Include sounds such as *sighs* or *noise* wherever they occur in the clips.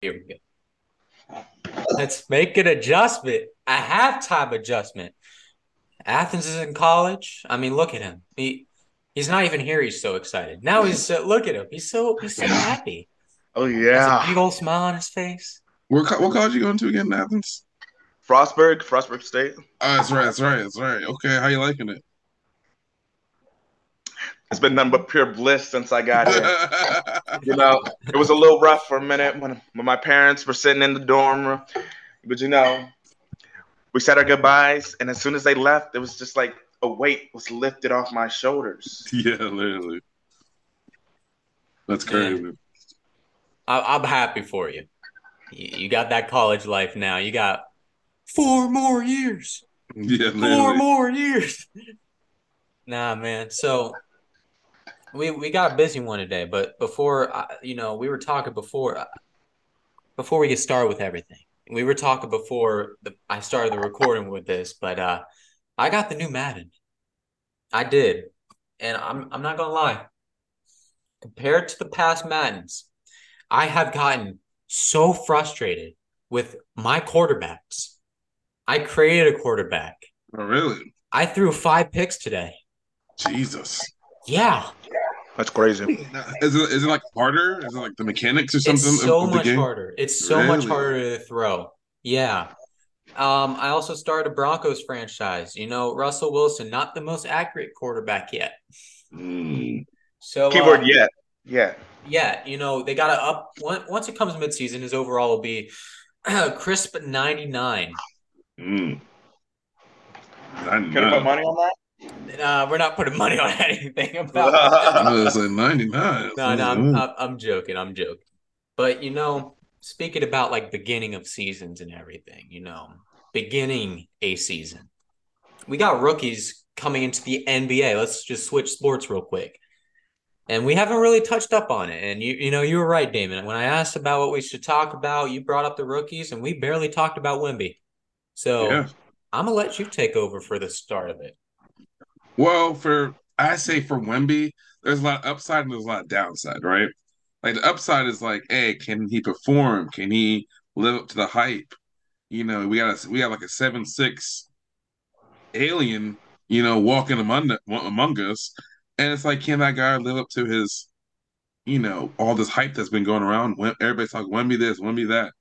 Here we go. Let's make an adjustment, a halftime adjustment. Athens is in college. I mean, look at him. He he's not even here. He's so excited. Now he's uh, look at him. He's so he's so happy. Oh Has a yeah, big old smile on his face. Where, what college you going to again, Athens? Frostburg, Frostburg State. Oh, that's right, that's right, that's right. Okay, how you liking it? It's been nothing but pure bliss since I got here. *laughs* You know, it was a little rough for a minute when, when my parents were sitting in the dorm room, but you know, we said our goodbyes, and as soon as they left, it was just like a weight was lifted off my shoulders. *laughs* yeah, literally. That's crazy. I, I'm happy for you. you. You got that college life now. You got four more years. Yeah, Four more years. Nah, man. So we we got a busy one today, but before I, you know, we were talking before uh, before we get started with everything. We were talking before the, I started the recording with this, but uh I got the new Madden. I did. And I'm I'm not gonna lie. Compared to the past Maddens, I have gotten so frustrated with my quarterbacks. I created a quarterback. Oh, really? I threw five picks today. Jesus. Yeah, That's crazy. Is it, is it like harder? Is it like the mechanics or something? it's so of the much game? harder. It's so much harder to throw. Yeah. Um, I also started a Broncos franchise. You know, Russell Wilson, not the most accurate quarterback yet. Mm. So Keyword uh, yet. Yeah. yeah, you know, they got to up once once it comes midseason, his overall will be *clears throat* crisp 99. Mm. Can you put money on that? Uh, we're not putting money on *laughs* anything about *laughs* I was like *laughs* 99. No, no, I'm, I'm, I'm joking. I'm joking. But, you know, speaking about like beginning of seasons and everything, you know, beginning a season, we got rookies coming into the NBA. Let's just switch sports real quick. And we haven't really touched up on it. And you, you know, you were right, Damon. When I asked about what we should talk about, you brought up the rookies, and we barely talked about Wemby. So Yeah. I'm gonna let you take over for the start of it. Well, for I say for Wemby, there's a lot of upside and there's a lot of downside, right? Like the upside is like, hey, can he perform? Can he live up to the hype? You know, we got a, we got like a seven six alien, you know, walking among among us, and it's like, can that guy live up to his, you know, all this hype that's been going around? Everybody's talking Wemby this, Wemby that,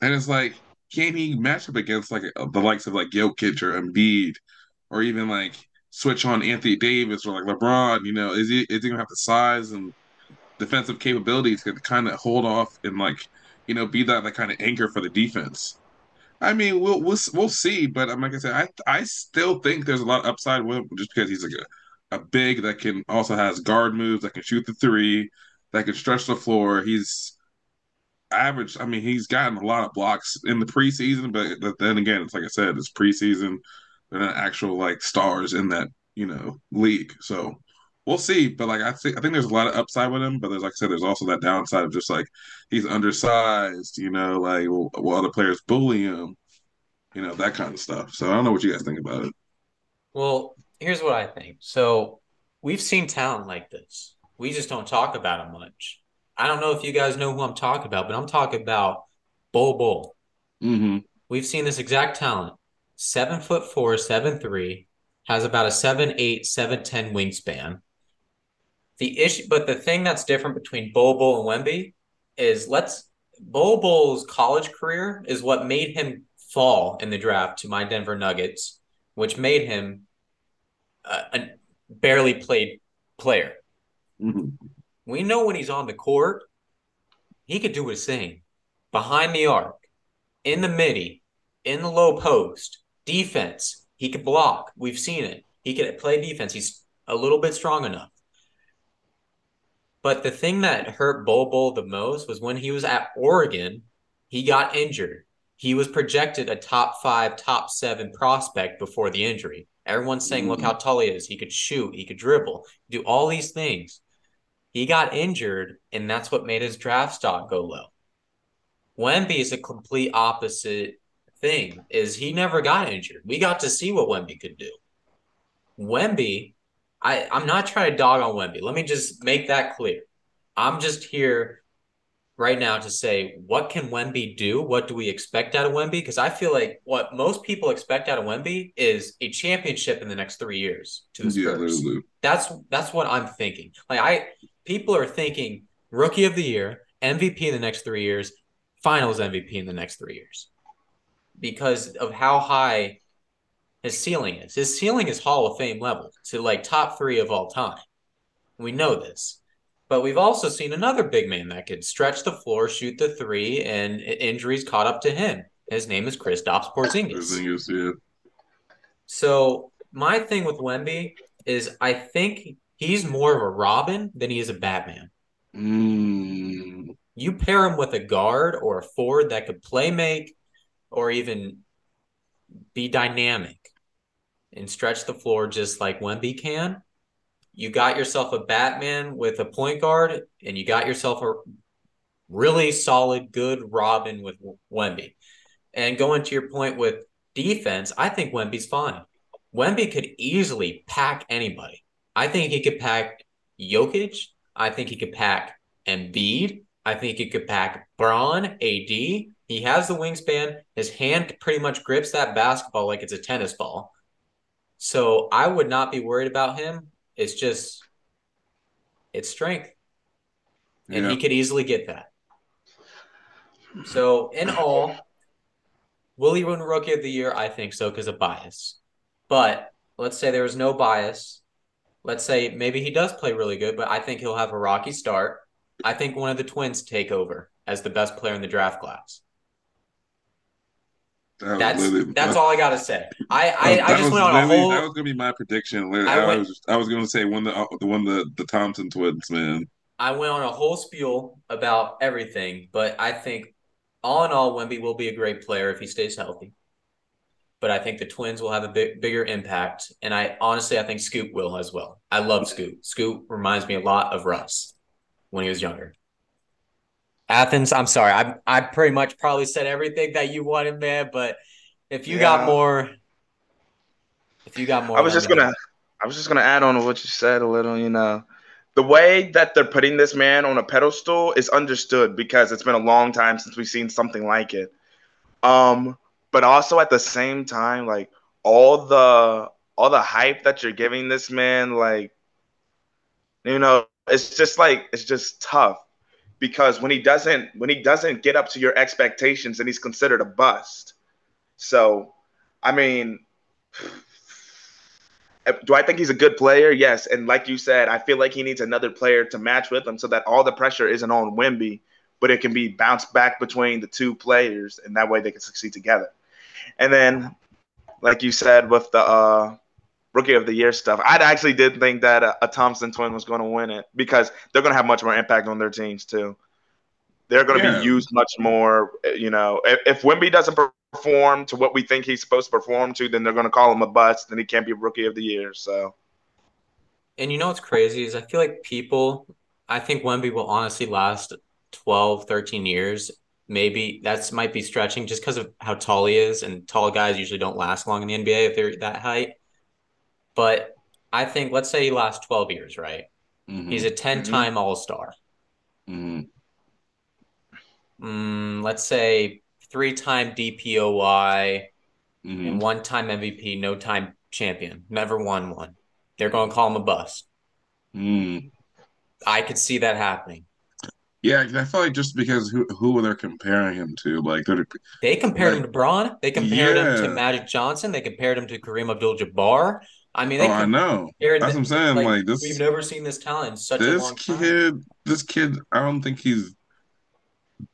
and it's like, can he match up against like the likes of like Jokic or Embiid, or even like switch on Anthony Davis or like LeBron? You know, is he is he gonna have the size and defensive capabilities to kind of hold off and like, you know, be that that kind of anchor for the defense? I mean, we'll we'll we'll see, but um, like I said, I I still think there's a lot of upside with him just because he's like a, a big that can also has guard moves that can shoot the three, that can stretch the floor. He's average. I mean, he's gotten a lot of blocks in the preseason, but then again, it's like I said, it's preseason. They're not actual like stars in that you know league, so we'll see. But like I think I think there's a lot of upside with him, but there's like I said, there's also that downside of just like he's undersized. You know, like will, will other players bully him? You know that kind of stuff. So I don't know what you guys think about it. Well, here's what I think. So we've seen talent like this. We just don't talk about it much. I don't know if you guys know who I'm talking about, but I'm talking about Bol Bol. Mm-hmm. We've seen this exact talent. Seven foot four, seven three, has about a seven eight, seven ten wingspan. The issue, but the thing that's different between Bol Bol and Wemby is let's Bol Bol's college career is what made him fall in the draft to my Denver Nuggets, which made him uh, a barely played player. Mm-hmm. We know when he's on the court, he could do his thing behind the arc, in the midi, in the low post, defense. He could block. We've seen it. He could play defense. He's a little bit strong enough. But the thing that hurt Bol Bol the most was when he was at Oregon, he got injured. He was projected a top five, top seven prospect before the injury. Everyone's saying, look how tall he is. He could shoot, he could dribble, do all these things. He got injured, and that's what made his draft stock go low. Wemby is a complete opposite thing. Is he never got injured? We got to see what Wemby could do. Wemby, I I'm not trying to dog on Wemby. Let me just make that clear. I'm just here right now to say what can Wemby do? What do we expect out of Wemby? Because I feel like what most people expect out of Wemby is a championship in the next three years to the Yeah, Spurs. literally. That's that's what I'm thinking. Like I people are thinking rookie of the year, MVP in the next three years, finals MVP in the next three years. Because of how high his ceiling is. His ceiling is Hall of Fame level to like top three of all time. We know this. But we've also seen another big man that could stretch the floor, shoot the three, and injuries caught up to him. His name is Kristaps Porzingis. *laughs* Porzingis, yeah. So my thing with Wemby is I think he's more of a Robin than he is a Batman. Mm, You pair him with a guard or a forward that could play make or even be dynamic and stretch the floor just like Wemby can. You got yourself a Batman with a point guard, and you got yourself a really solid, good Robin with Wemby. And going to your point with defense, I think Wemby's fine. Wemby could easily pack anybody. I think he could pack Jokic. I think he could pack Embiid. I think he could pack Bron, AD. He has the wingspan. His hand pretty much grips that basketball like it's a tennis ball. So I would not be worried about him. It's just, it's strength. And yeah. he could easily get that. So, in all, will he win Rookie of the Year? I think so because of bias. But let's say there was no bias. Let's say maybe he does play really good, but I think he'll have a rocky start. I think one of the twins take over as the best player in the draft class. That That's literally- that's all I gotta say. I *laughs* I, I just went on a whole. That was gonna be my prediction. I I, went- was I was gonna say one the uh, the one the the Thompson twins, man. I went on a whole spiel about everything, but I think all in all, Wemby will be a great player if he stays healthy. But I think the Twins will have a big, bigger impact, and I honestly I think Scoot will as well. I love Scoot. Scoot reminds me a lot of Russ when he was younger. Athens, I'm sorry, I I pretty much probably said everything that you wanted, man. But if you got more, if you got more, I was just gonna, I was just gonna add on to what you said a little. You know, the way that they're putting this man on a pedestal is understood because it's been a long time since we've seen something like it. Um, but also at the same time, like all the all the hype that you're giving this man, like, you know, it's just like it's just tough because when he doesn't when he doesn't get up to your expectations, then he's considered a bust. So, I mean. Do I think he's a good player? Yes. And like you said, I feel like he needs another player to match with him so that all the pressure isn't on Wemby, but it can be bounced back between the two players, and that way they can succeed together. And then, like you said, with the uh, rookie of the year stuff, I actually did think that a, a Thompson twin was going to win it because they're going to have much more impact on their teams too. They're going to Yeah. be used much more. Uh, you know, if, if Wemby doesn't perform to what we think he's supposed to perform to, then they're going to call him a bust, Then he can't be rookie of the year. So. And you know what's crazy is I feel like people, I think Wemby will honestly last 12, 13 years. Maybe that's might be stretching just because of how tall he is, and tall guys usually don't last long in the NBA if they're that height. But I think let's say he lasts 12 years, right? Mhm, He's a 10-time All-Star. mhm. Mm, let's say three-time DPOY Mhm. and one-time MVP, no-time champion. Never won one. They're going to call him a bust. Mm. I could see that happening. Yeah, I feel like just because who who they're comparing him to, like they're They compared him to Bron. They compared him to Magic Johnson. They compared him to Kareem Abdul-Jabbar. I mean, oh, I know. That's what I'm saying. like, Like, this we've never seen this talent such a this long time. kid, this kid, I don't think he's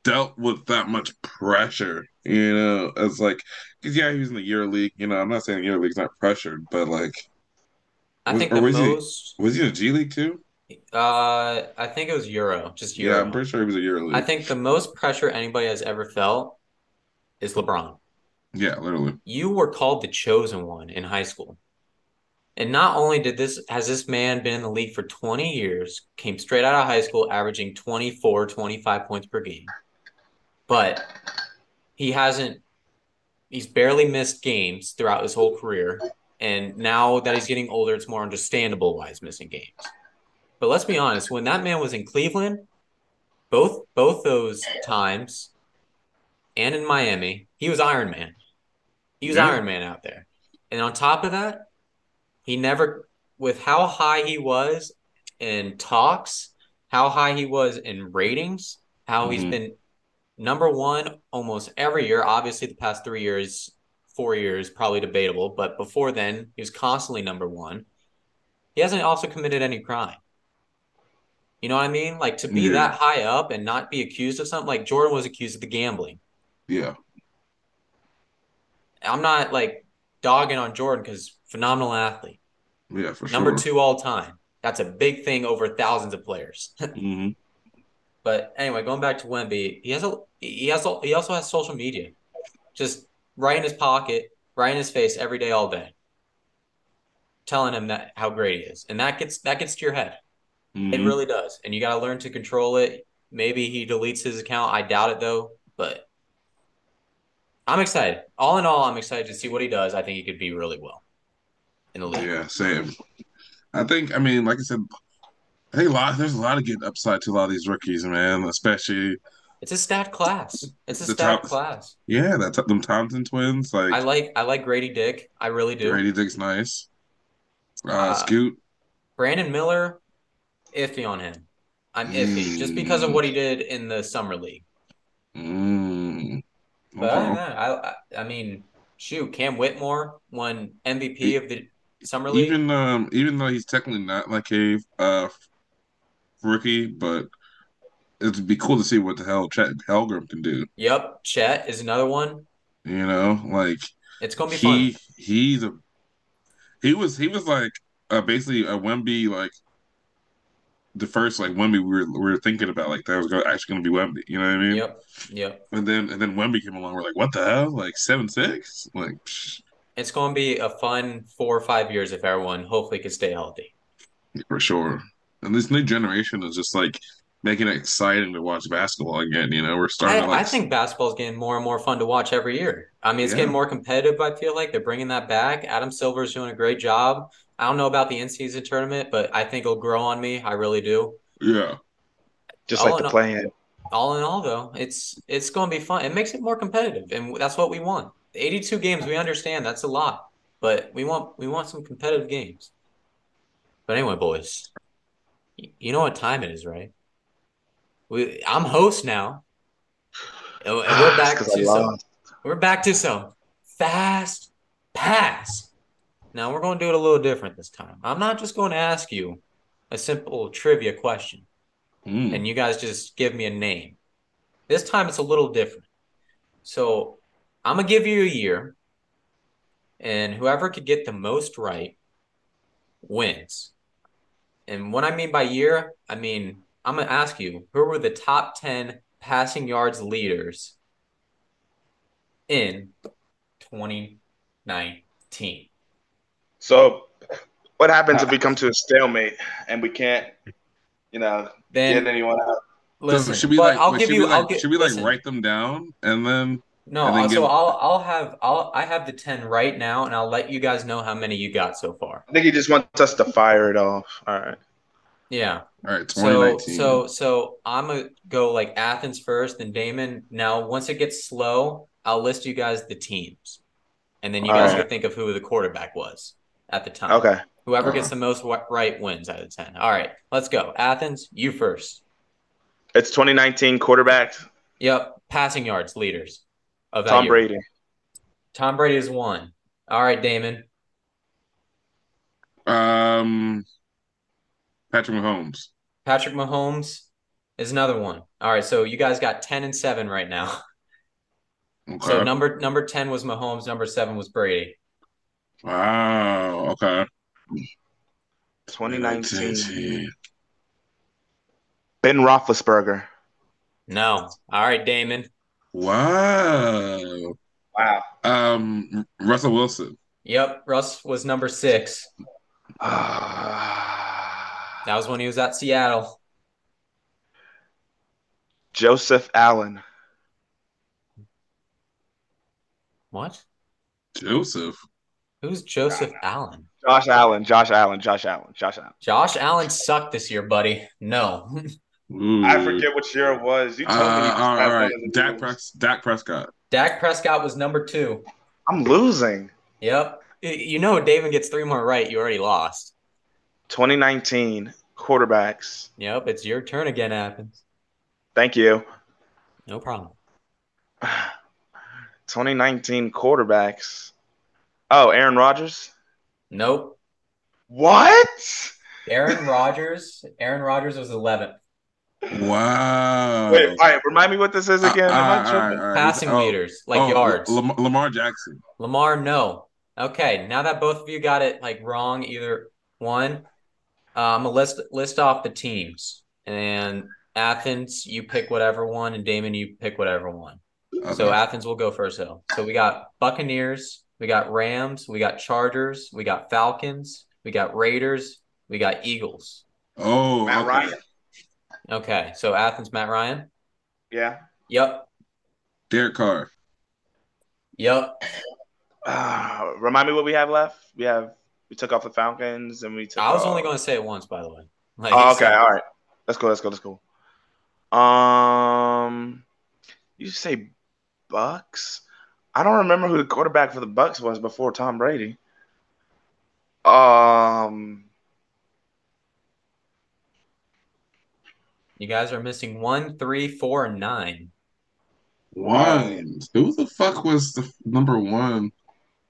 dealt with that much pressure. You know, it's like because yeah, he was in the year league. You know, I'm not saying the year league's not pressured, but like, I was- think the was he- most. was he in the G League too? Uh, I think it was Euro, just Euro. Yeah, I'm pretty sure he was a Euro league. I think the most pressure anybody has ever felt is LeBron. yeah, literally. You were called the chosen one in high school. And not only did this has this man been in the league for 20 years, came straight out of high school averaging 24, 25 points per game. But he hasn't he's barely missed games throughout his whole career. And now that he's getting older, it's more understandable why he's missing games. But let's be honest, when that man was in Cleveland, both both those times, and in Miami, he was Iron Man. He was Yeah. Iron Man out there, and on top of that, he never, with how high he was in talks, how high he was in ratings, how he's Mhm. been number one almost every year. Obviously, the past three years, four years, probably debatable, but before then, he was constantly number one. He hasn't also committed any crime. You know what I mean? Like to be Yeah. that high up and not be accused of something. Like Jordan was accused of the gambling. Yeah. I'm not like dogging on Jordan because phenomenal athlete, Yeah, for number sure. two all time. That's a big thing over thousands of players. *laughs* hmm But anyway, going back to Wemby, he has a he has a, he also has social media, just right in his pocket, right in his face every day, all day, telling him that how great he is, and that gets that gets to your head. It hmm really does, and you got to learn to control it. Maybe he deletes his account. I doubt it though, but I'm excited. All in all, I'm excited to see what he does. I think he could be really well in the league. Yeah, same. I think. I mean, like I said, I think a lot. There's a lot of good upside to a lot of these rookies, man. Especially, It's a stat class. It's a stat top- class. yeah, that them Thompson twins, like I like I like Grady Dick. I really do. Grady Dick's nice. Uh, Uh, Scoot. Brandon Miller, iffy on him. I'm iffy just because of what he did in the summer league. Mm. But Okay. I I I mean, shoot, Cam Whitmore won MVP of the summer league. Even um, even though he's technically not like a uh rookie, but it'd be cool to see what the hell Chet Holmgren can do. Yep, Chet is another one. You know, like It's gonna be he fun. he's a he was he was like uh, basically a Wemby like the first like Wemby we were we were thinking about like that was gonna, actually going to be Wemby. You know what I mean? Yep, yep. And then and then Wemby came along. We're like, what the hell? Like seven six? Like psh, It's gonna be a fun four or five years if everyone hopefully can stay healthy. for sure. And this new generation is just like making it exciting to watch basketball again. You know, we're starting I, to like I think basketball's getting more and more fun to watch every year. I mean, it's Yeah. getting more competitive. I feel like they're bringing that back. Adam Silver's doing a great job. I don't know about the in-season tournament, but I think it'll grow on me. I really do. yeah. Just Oh, like the no. playing. All in all, though, it's it's going to be fun. It makes it more competitive, and that's what we want. 82 games, we understand that's a lot, but we want we want some competitive games. But anyway, boys, you know what time it is, right? We I'm host now, and and we're *sighs* back It's 'cause I to some we're back to some fast pass. Now we're going to do it a little different this time. I'm not just going to ask you a simple trivia question Mm. and you guys just give me a name. This time it's a little different. So I'm gonna give you a year, and whoever could get the most right wins. And what I mean by year, I mean I'm gonna ask you who were the top 10 passing yards leaders in 2019. So, what happens if we come to a stalemate and we can't, you know, Then get anyone out? listen, should we but like? I'll wait, give should you. we like? I'll gi- should we like listen. write them down and then? No, And then uh, give- so I'll I'll have I'll I have the ten right now, and I'll let you guys know how many you got so far. I think he just wants us to fire it off. All right. Yeah. All right, So 2019. so so I'm gonna go like Athens first, then Damon. Now once it gets slow, I'll list you guys the teams, and then you guys Alright. can think of who the quarterback was at the time. Okay. Whoever gets Uh-huh. the most wa- right wins out of ten. All right, let's go. Athens, you first. It's 2019 quarterbacks. Yep, passing yards leaders of that Tom year. Brady. Tom Brady is one. All right, Damon. um, Patrick Mahomes. Patrick Mahomes is another one. All right, so you guys got 10 and 7 right now. *laughs* Okay. So number number 10 was Mahomes, number 7 was Brady. Wow. Okay. 2019. Ben Roethlisberger. No. All right, Damon. Wow. Wow. Um, Russell Wilson. Yep, Russ was number 6. Ah. That was when he was at Seattle. Joseph Allen. What? Joseph. Who's Joseph Allen? Josh Allen. Josh Allen. Josh Allen. Josh Allen. Josh Allen sucked this year, buddy. No. *laughs* Ooh. I forget which year it was. You Uh, told me. You just all had one right, Dak, Pres- Dak Prescott. Dak Prescott was number two. I'm losing. Yep. You know, David gets three more right. You already lost. 2019 quarterbacks. Yep. It's your turn again, Athens. Thank you. No problem. *sighs* 2019 quarterbacks. Oh, Aaron Rodgers. Nope. What? Aaron Rodgers. Aaron Rodgers was 11th. Wow. Wait, all right. Remind me what this is again. Uh, Am I all right, tripping? all right. Passing Oh, leaders, like oh, yards. Lam- Lamar Jackson. Lamar, no. Okay, now that both of you got it like wrong, either one, uh, I'm gonna list list off the teams. And Athens, you pick whatever one, and Damon, you pick whatever one. So Athens will go first though. So we got Buccaneers, we got Rams, we got Chargers, we got Falcons, we got Raiders, we got Eagles. oh, Matt okay. Ryan. Okay, so Athens, Matt Ryan. Yeah. Yep, Derek Carr. yep. Uh, remind me what we have left. We have we took off the Falcons and we took. I was off- only going to say it once, by the way. Like, Oh, okay, so- all right. Let's go. Let's go. Let's go. Um, you say Bucks? I don't remember who the quarterback for the Bucks was before Tom Brady. Um, You guys are missing one, three, four, and nine. One. Who the fuck was the number one?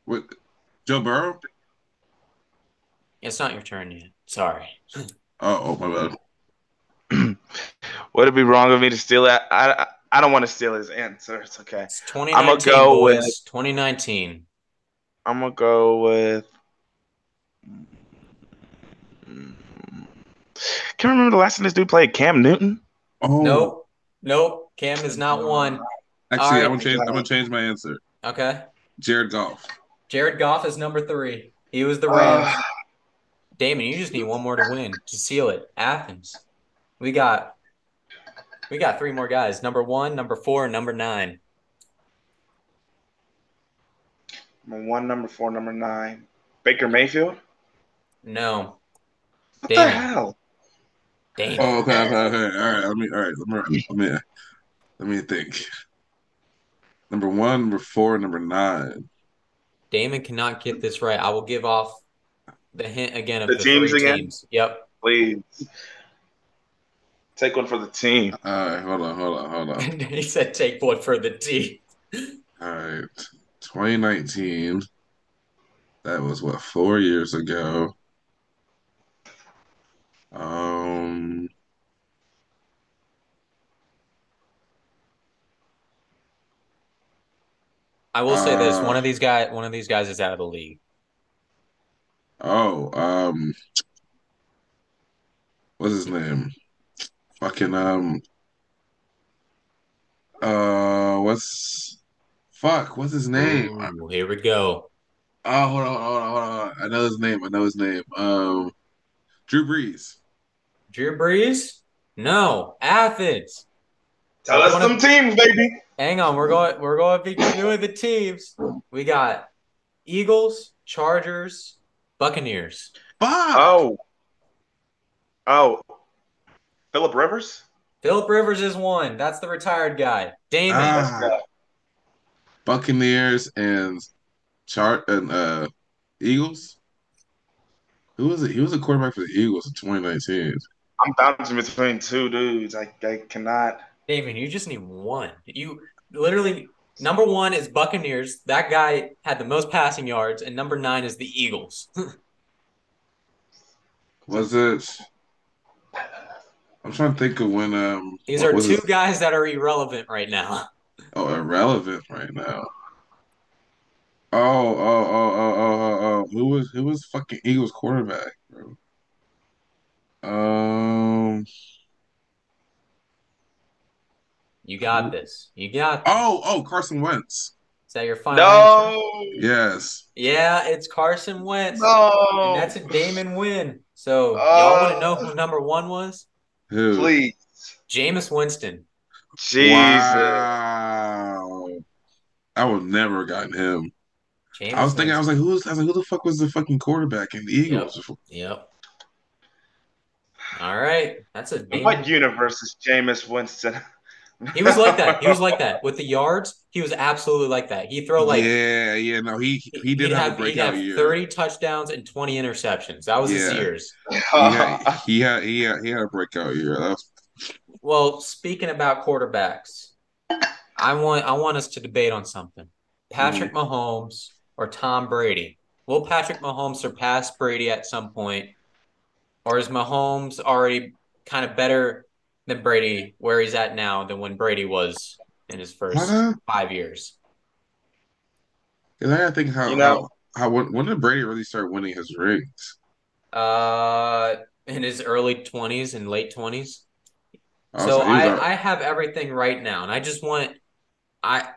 With Joe Burrow? It's not your turn yet. Sorry. Oh, oh my bad. *clears throat* would it be wrong of me to steal that? I I, I don't want to steal his answer. It's okay. It's 2019, go boys. with- 2019. I'm gonna go with. Can I remember the last time this dude played Cam Newton? Oh, Nope. Nope. Cam is not one. Actually, All right. I'm gonna change. I'm gonna change my answer. Okay. Jared Goff. Jared Goff is number three. He was the Uh, Rams. Damon, you just need one more to win to seal it. Athens. We got we got three more guys. Number one, number four, number nine. Number one, number four, number nine. Baker Mayfield. No. What the hell? Damon. Oh, okay, okay, okay. All right, let me. All right, let me. Let me. Let me think. Number one, number four, number nine. Damon cannot get this right. I will give off the hint again of The the, teams three again? teams. Yep. Please take one for the team. All right, hold on, hold on, hold on. *laughs* he said take one for the team. All right, 2019. That was what four years ago. Um, I will say this: Uh, one of these guys, one of these guys is out of the league. oh, um, what's his name? Fucking um, uh, what's fuck? What's his name? Ooh, here we go. Oh, hold on, hold on, hold on. I know his name. I know his name. Um, Drew Brees. Drew Brees? No, Athens. Tell us One of- some teams, baby. Hang on, we're going. We're going to be doing the teams. We got Eagles, Chargers, Buccaneers. Fuck. Oh, oh, Philip Rivers. Philip Rivers is one. That's the retired guy. Damon. Ah. Buccaneers and Chart and uh Eagles. Who was it? He was a quarterback for the Eagles in 2019. I'm bouncing between two dudes. I, I cannot. Damon, you just need one. You literally number one is Buccaneers. That guy had the most passing yards, and number nine is the Eagles. *laughs* Was it? I'm trying to think of when um These are two it? guys that are irrelevant right now. Oh, irrelevant right now. Oh, oh, oh, oh, oh, oh, oh. Who was who was fucking Eagles quarterback, bro? Um. You got this. You got. Oh, oh, Carson Wentz. Is that your final answer? No, Yes. Yeah, it's Carson Wentz. no. And that's a Damon win. So y'all want to know Oh. who number one was? Who? Please, Jameis Winston. Jesus. Wow. I would never have gotten him. Jameis I was thinking, I was Winston. like, who's? I was like, who the fuck was the fucking quarterback in the Eagles? Yep. All right, that's a big. what universe is Jameis Winston? *laughs* He was like that. He was like that *laughs* with the yards. He was absolutely like that. He throw like yeah, yeah. No, he he did he'd have, a breakout have year. thirty touchdowns and twenty interceptions. That was his years. He had, he had he had he had a breakout year. Was, Well, speaking about quarterbacks, I want I want us to debate on something. Patrick mm. Mahomes or Tom Brady. Will Patrick Mahomes surpass Brady at some point? Or is Mahomes already kind of better than Brady where he's at now than when Brady was in his first What? five years? Cause I gotta think how You know- how, how when, when did Brady really start winning his rings? Uh in his early twenties and late twenties. Oh, So he I, al- I have everything right now, and I just want I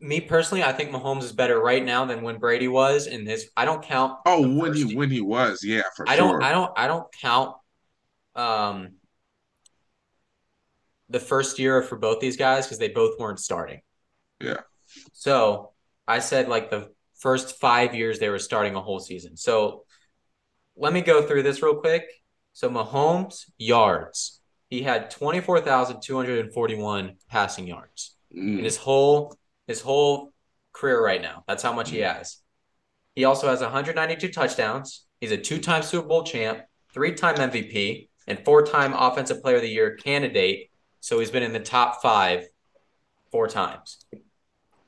me personally, I think Mahomes is better right now than when Brady was in his. I don't count. oh when he year. when he was yeah for I sure. don't. I don't. I don't count. Um, the first year for both these guys because they both weren't starting. Yeah. So I said like the first five years they were starting a whole season. So let me go through this real quick. So Mahomes yards. He had 24,241 passing yards in Mm, his whole his whole career right now. That's how much he has. He also has 192 touchdowns. He's a two-time Super Bowl champ, three-time MVP, and four-time Offensive Player of the Year candidate. So he's been in the top five four times.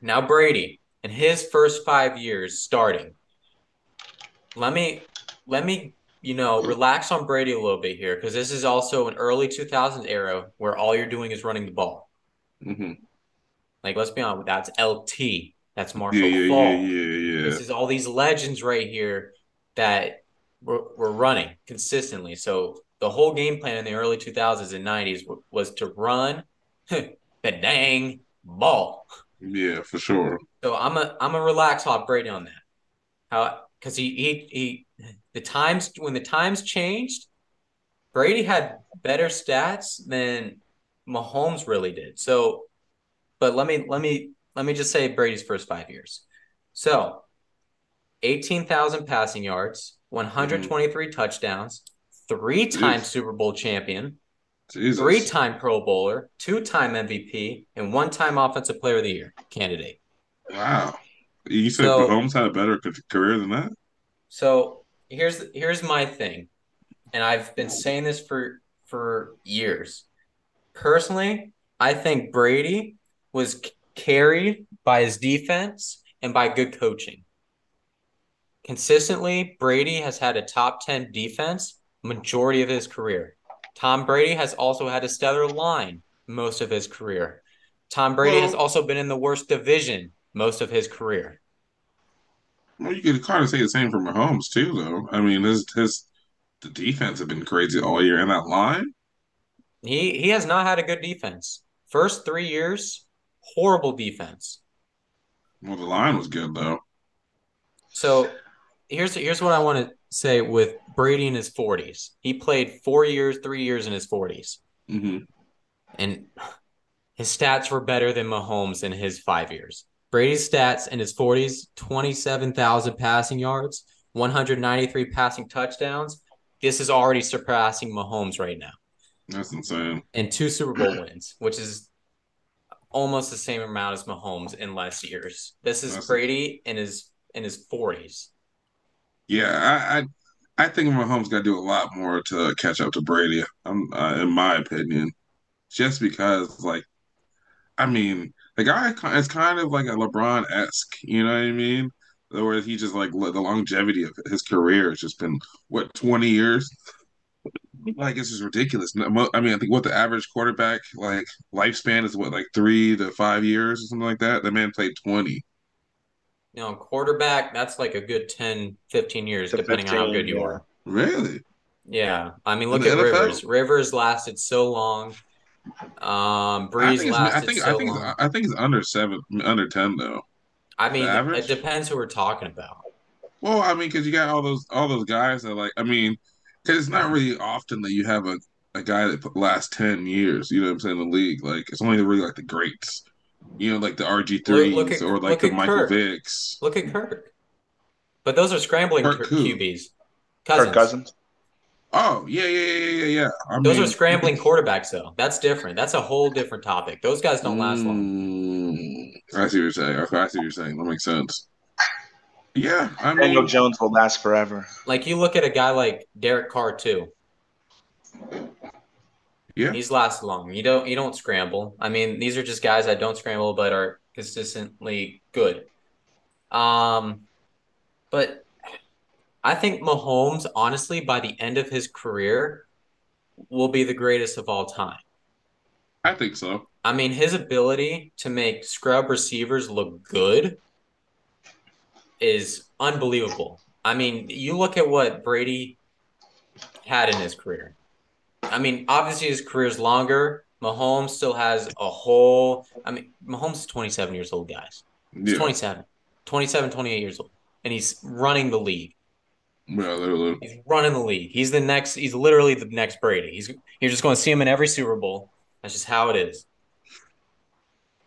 Now Brady, in his first five years starting, let me let me you know relax on Brady a little bit here because this is also an early 2000s era where all you're doing is running the ball. mhm. Like, let's be honest, that's LT. That's Marshall Yeah, yeah, Faulk. yeah, yeah, yeah. This is all these legends right here that we're, we're running consistently. So the whole game plan in the early 2000s and 90s w- was to run *laughs* the dang ball. Yeah, for sure. So I'm a I'm a relax off Brady on that. How because he he he the times when the times changed, Brady had better stats than Mahomes really did. So, but let me let me let me just say Brady's first five years. So, eighteen thousand passing yards, one hundred mm-hmm. twenty three touchdowns, three time Super Bowl champion, three time Pro Bowler, two time MVP, and one time Offensive Player of the Year candidate. Wow. You said So- Mahomes had a better career than that? So here's here's my thing, and I've been saying this for for years. Personally, I think Brady was c- carried by his defense and by good coaching. Consistently, Brady has had a top 10 defense majority of his career. Tom Brady has also had a stellar line most of his career. Tom Brady has also been in the worst division most of his career. Well, you could kind of say the same for Mahomes too, though. I mean, his his the defense have been crazy all year, and that line. He he has not had a good defense. First three years, horrible defense. Well, the line was good though. So here's here's what I want to say with Brady in his 40s. He played four years, three years in his 40s, hmm and his stats were better than Mahomes in his five years. Brady's stats in his 40s 27,000 passing yards, 193 passing touchdowns. This is already surpassing Mahomes right now. That's insane. and two Super Bowl wins, which is almost the same amount as Mahomes in less years. This is That's- Brady in his in his forties. Yeah, I I, I think Mahomes got to do a lot more to catch up to Brady. Um, uh, in my opinion, just because like, I mean, the guy is kind of like a LeBron esque. You know what I mean? Where he just like the longevity of his career has just been what twenty years. Like it's just ridiculous. I mean, I think what the average quarterback like lifespan is what like three to five years or something like that. The man played twenty. You know, quarterback, that's like a good 10, 15 years, depending on how good you yeah. are. Really? Yeah. I mean, look at NFL? Rivers. Rivers lasted so long. Um I Brees I lasted think so I think long. I think it's under seven, under ten though. I mean, it depends who we're talking about. Well, I mean, because you got all those all those guys that like, I mean, because it's not really often that you have a, a guy that lasts ten years. You know what I'm saying? In the league, like it's only really like the greats. You know, like the RG threes Look- look at- or like the Michael Kirk. Vicks. Look at Kirk. But those are scrambling Kirk Kirk who? QBs. Kirk Cousins. Oh yeah, yeah, yeah, yeah, yeah. I Those mean, are scrambling quarterbacks, though. That's different. That's a whole different topic. Those guys don't last long. Mm, I see what you're saying. Okay, I see what you're saying. That makes sense. Yeah, I Daniel mean, Jones will last forever. Like you look at a guy like Derek Carr too. Yeah, He's lasted long. You don't you don't scramble. I mean, these are just guys that don't scramble but are consistently good. Um, but I think Mahomes, honestly, by the end of his career, will be the greatest of all time. I think so. I mean, his ability to make scrub receivers look good is unbelievable. I mean, you look at what Brady had in his career. I mean, obviously his career is longer. Mahomes still has a whole. I mean, Mahomes is 27 years old, guys. He's Yeah, 27, 27, 28 years old, and he's running the league. yeah, literally. He's running the league. He's the next. He's literally the next Brady. He's you're just going to see him in every Super Bowl. That's just how it is.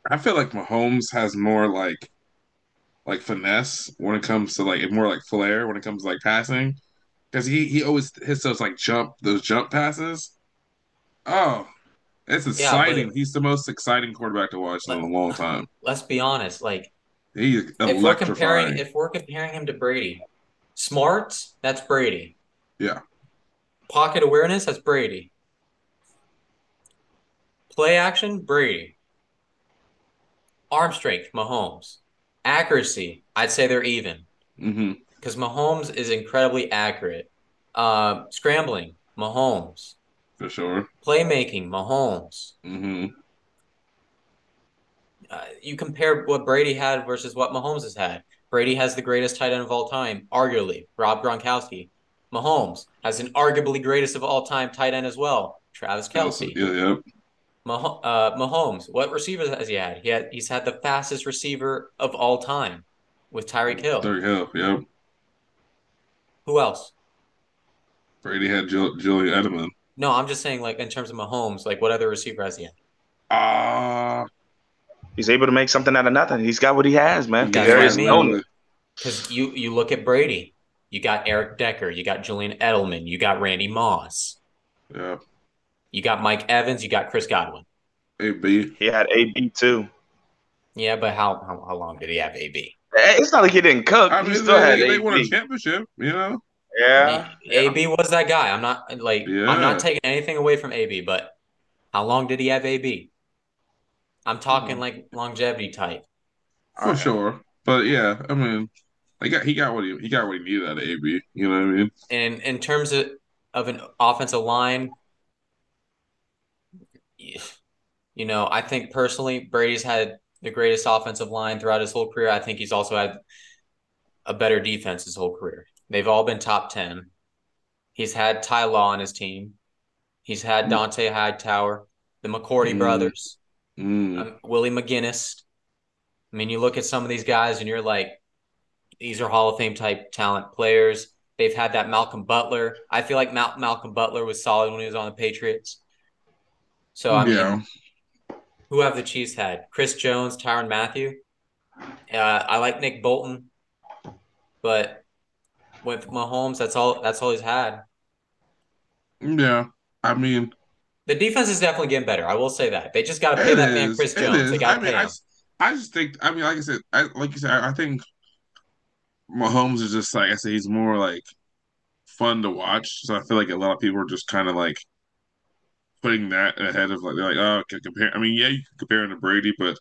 I feel like Mahomes has more like like finesse when it comes to like more like flair when it comes to like passing because he he always hits those like jump those jump passes. Oh, it's Yeah, exciting. He's the most exciting quarterback to watch in a long time. Let's be honest. Like He's if we're comparing, if we're comparing him to Brady, smarts, that's Brady. Yeah. Pocket awareness, that's Brady. Play action, Brady. Arm strength, Mahomes. Accuracy, I'd say they're even hmm because Mahomes is incredibly accurate. Uh, scrambling, Mahomes. For sure. Playmaking, Mahomes. Mm-hmm. Uh, you compare what Brady had versus what Mahomes has had. Brady has the greatest tight end of all time, arguably, Rob Gronkowski. Mahomes has an arguably greatest of all time tight end as well, Travis Kelce. Yeah, yeah. Mah- uh, Mahomes, what receivers has he had? He had he's had the fastest receiver of all time with Tyreek Hill. Derrick Hill. Yep. Who else? Brady had Jill, Julian Edelman. No, I'm just saying like in terms of Mahomes, like what other receiver has he had? Ah, He's able to make something out of nothing. He's got what he has, man. That's There what I mean. no- Because you you look at Brady, you got Eric Decker, you got Julian Edelman, you got Randy Moss, yeah. you got Mike Evans, you got Chris Godwin. AB. He had AB too. Yeah, but how how, how long did he have AB? It's not like he didn't cook. I he mean, still had they, they won a championship. You know. Yeah. AB was that guy. I'm not like I'm not taking anything away from AB, but how long did he have AB? I'm talking Hmm. like longevity type. For sure. But yeah, I mean, he got he got what he he got what he needed out of AB. You know what I mean? And in terms of of an offensive line, you know, I think personally Brady's had the greatest offensive line throughout his whole career. I think he's also had a better defense his whole career. They've all been top 10. He's had Ty Law on his team. He's had Dante Hightower, the McCourty Mm. brothers, Mm. um, Willie McGinest. I mean, you look at some of these guys and you're like, these are Hall of Fame type talent players. They've had that Malcolm Butler. I feel like Mal- Malcolm Butler was solid when he was on the Patriots. So I mean, yeah. Who have the Chiefs had? Chris Jones, Tyrann Mathieu. Uh, I like Nick Bolton, but with Mahomes, that's all. That's all he's had. Yeah. I mean, The defense is definitely getting better. I will say that. They just got to pay that man Chris Jones. They got I mean, pay I, him. I just think. I mean, like I said, I, like you said, I, I think Mahomes is just like I said. He's more like fun to watch. So I feel like a lot of people are just kind of like putting that ahead of like they're like, oh, can compare. I mean, yeah, you can compare him to Brady, but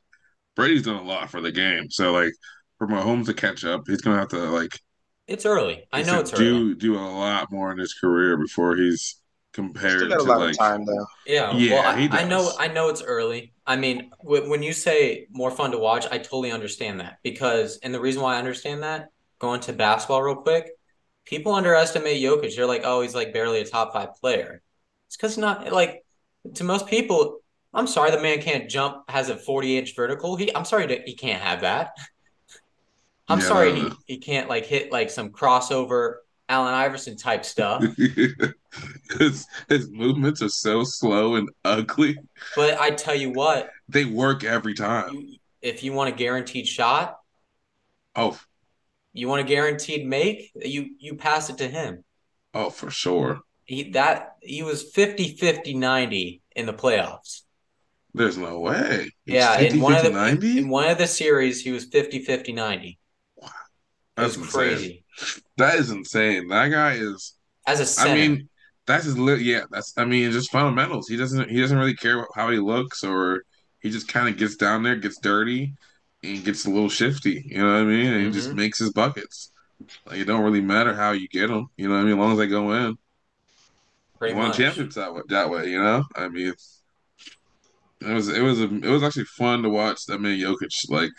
Brady's done a lot for the game. So like for Mahomes to catch up, he's gonna have to like It's early. I know to it's early. do do a lot more in his career before he's compared Still to got a lot like of time though. Yeah, Yeah, well, I, he I know. I know it's early. I mean, w- when you say more fun to watch, I totally understand that because, and the reason why I understand that, going to basketball real quick, people underestimate Jokic. They're like, oh, he's like barely a top five player. It's because not like to most people. I'm sorry, the man can't jump, has a 40 inch vertical. He, I'm sorry, that he can't have that. I'm Yeah, sorry, he, he can't like hit like some crossover Allen Iverson type stuff. *laughs* his his movements are so slow and ugly. But I tell you what, They work every time. you, if you want a guaranteed shot, Oh, you want a guaranteed make, you you pass it to him. oh, for sure. He that he was 50 50 90 in the playoffs. There's no way. He's yeah, 50, in one 50, of the 90? in one of the series he was 50 50 90. It That's crazy. That is insane. That guy is. As a center. I mean, that's his. Li- yeah, that's. I mean, just fundamentals. He doesn't. He doesn't really care how he looks, or he just kind of gets down there, gets dirty, and gets a little shifty. You know what I mean? And he just Mhm. makes his buckets. Like it don't really matter how you get them. You know what I mean? As long as they go in, pretty won much. championships that way. That way, you know. I mean, it was. It was. A, it was actually fun to watch. I man Jokic. Like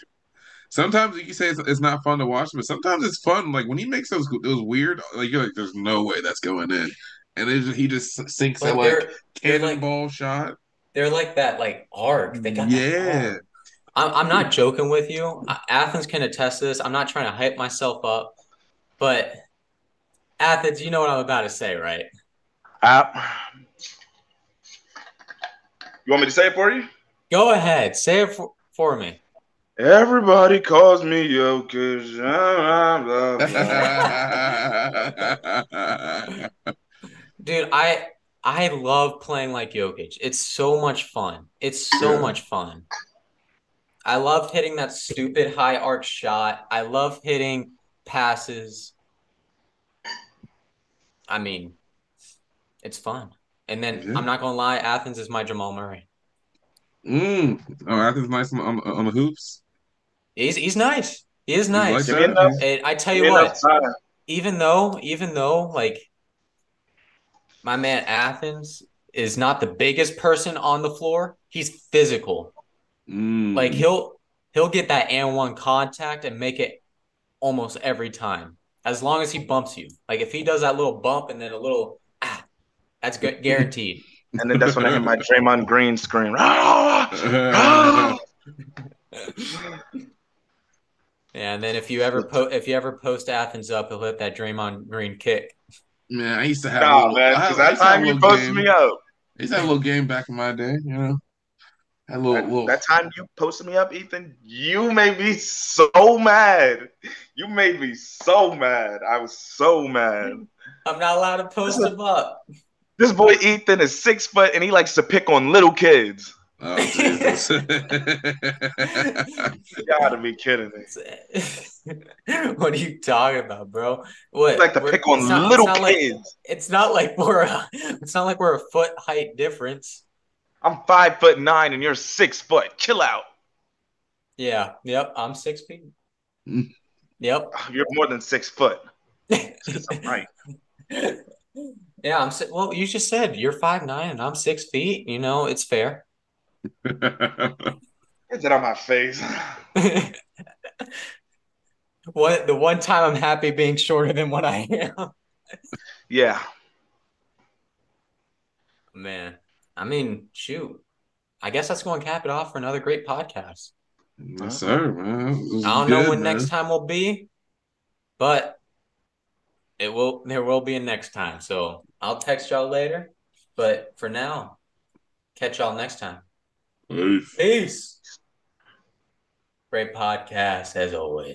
sometimes you say it's, it's not fun to watch, but sometimes it's fun. Like when he makes those those weird. Like you're like, there's no way that's going in, and then he just sinks Like that like they're like shot. they're like that like arc. They got that Yeah. I'm I'm not joking with you. Athens can attest to this. I'm not trying to hype myself up, but Athens, you know what I'm about to say, right? Uh, you want me to say it for you? Go ahead, say it for, for me. Everybody calls me Jokic. Blah, *laughs* blah. Dude, I I love playing like Jokic. It's so much fun. It's so Yeah. much fun. I love hitting that stupid high arc shot. I love hitting passes. I mean, it's fun. And then Yeah. I'm not gonna lie, Athens is my Jamal Murray. mm. Oh, Athens nice on, on, on the hoops. He's he's nice. He is nice. like Give me that? enough- And I tell you what, even though, even though, like my man Athens is not the biggest person on the floor, he's physical. Mm. Like he'll he'll get that and one contact and make it almost every time, as long as he bumps you. Like if he does that little bump and then a little that's gu- guaranteed. *laughs* And then that's when I hit my Draymond Green scream. Ah! Ah! Yeah, and then if you ever po- if you ever post Athens up, he'll hit that Draymond Green kick. Man, I used to have. a Nah, little, man, because that used to have time you posted game. me up. I used to have a little game back in my day, you know. Had a little, That, little that time you posted me up, Ethan, you made me so mad. You made me so mad. I was so mad. I'm not allowed to post him up. This boy Ethan is six foot and he likes to pick on little kids. Oh Jesus! *laughs* *laughs* You gotta be kidding me. *laughs* what are you talking about, bro? What? He like to pick on it's not- it's little not like- kids. it's not like we're a, it's not like we're a foot height difference. I'm five foot nine and you're six foot. Chill out. Yeah. Yep. I'm six feet. Mm. Yep. You're more than six foot. I'm right. Yeah. I'm. Well, you just said you're five nine and I'm six feet. You know, it's fair. *laughs* Get that on my face. *laughs* what the one time I'm happy being shorter than what I am. Yeah. Man, I mean, shoot. I guess that's going to cap it off for another great podcast. yes, sir, man. I don't know when man. next time will be, but it will. There will be a next time. So I'll text y'all later. But for now, catch y'all next time. Peace. Peace. Great podcast as always.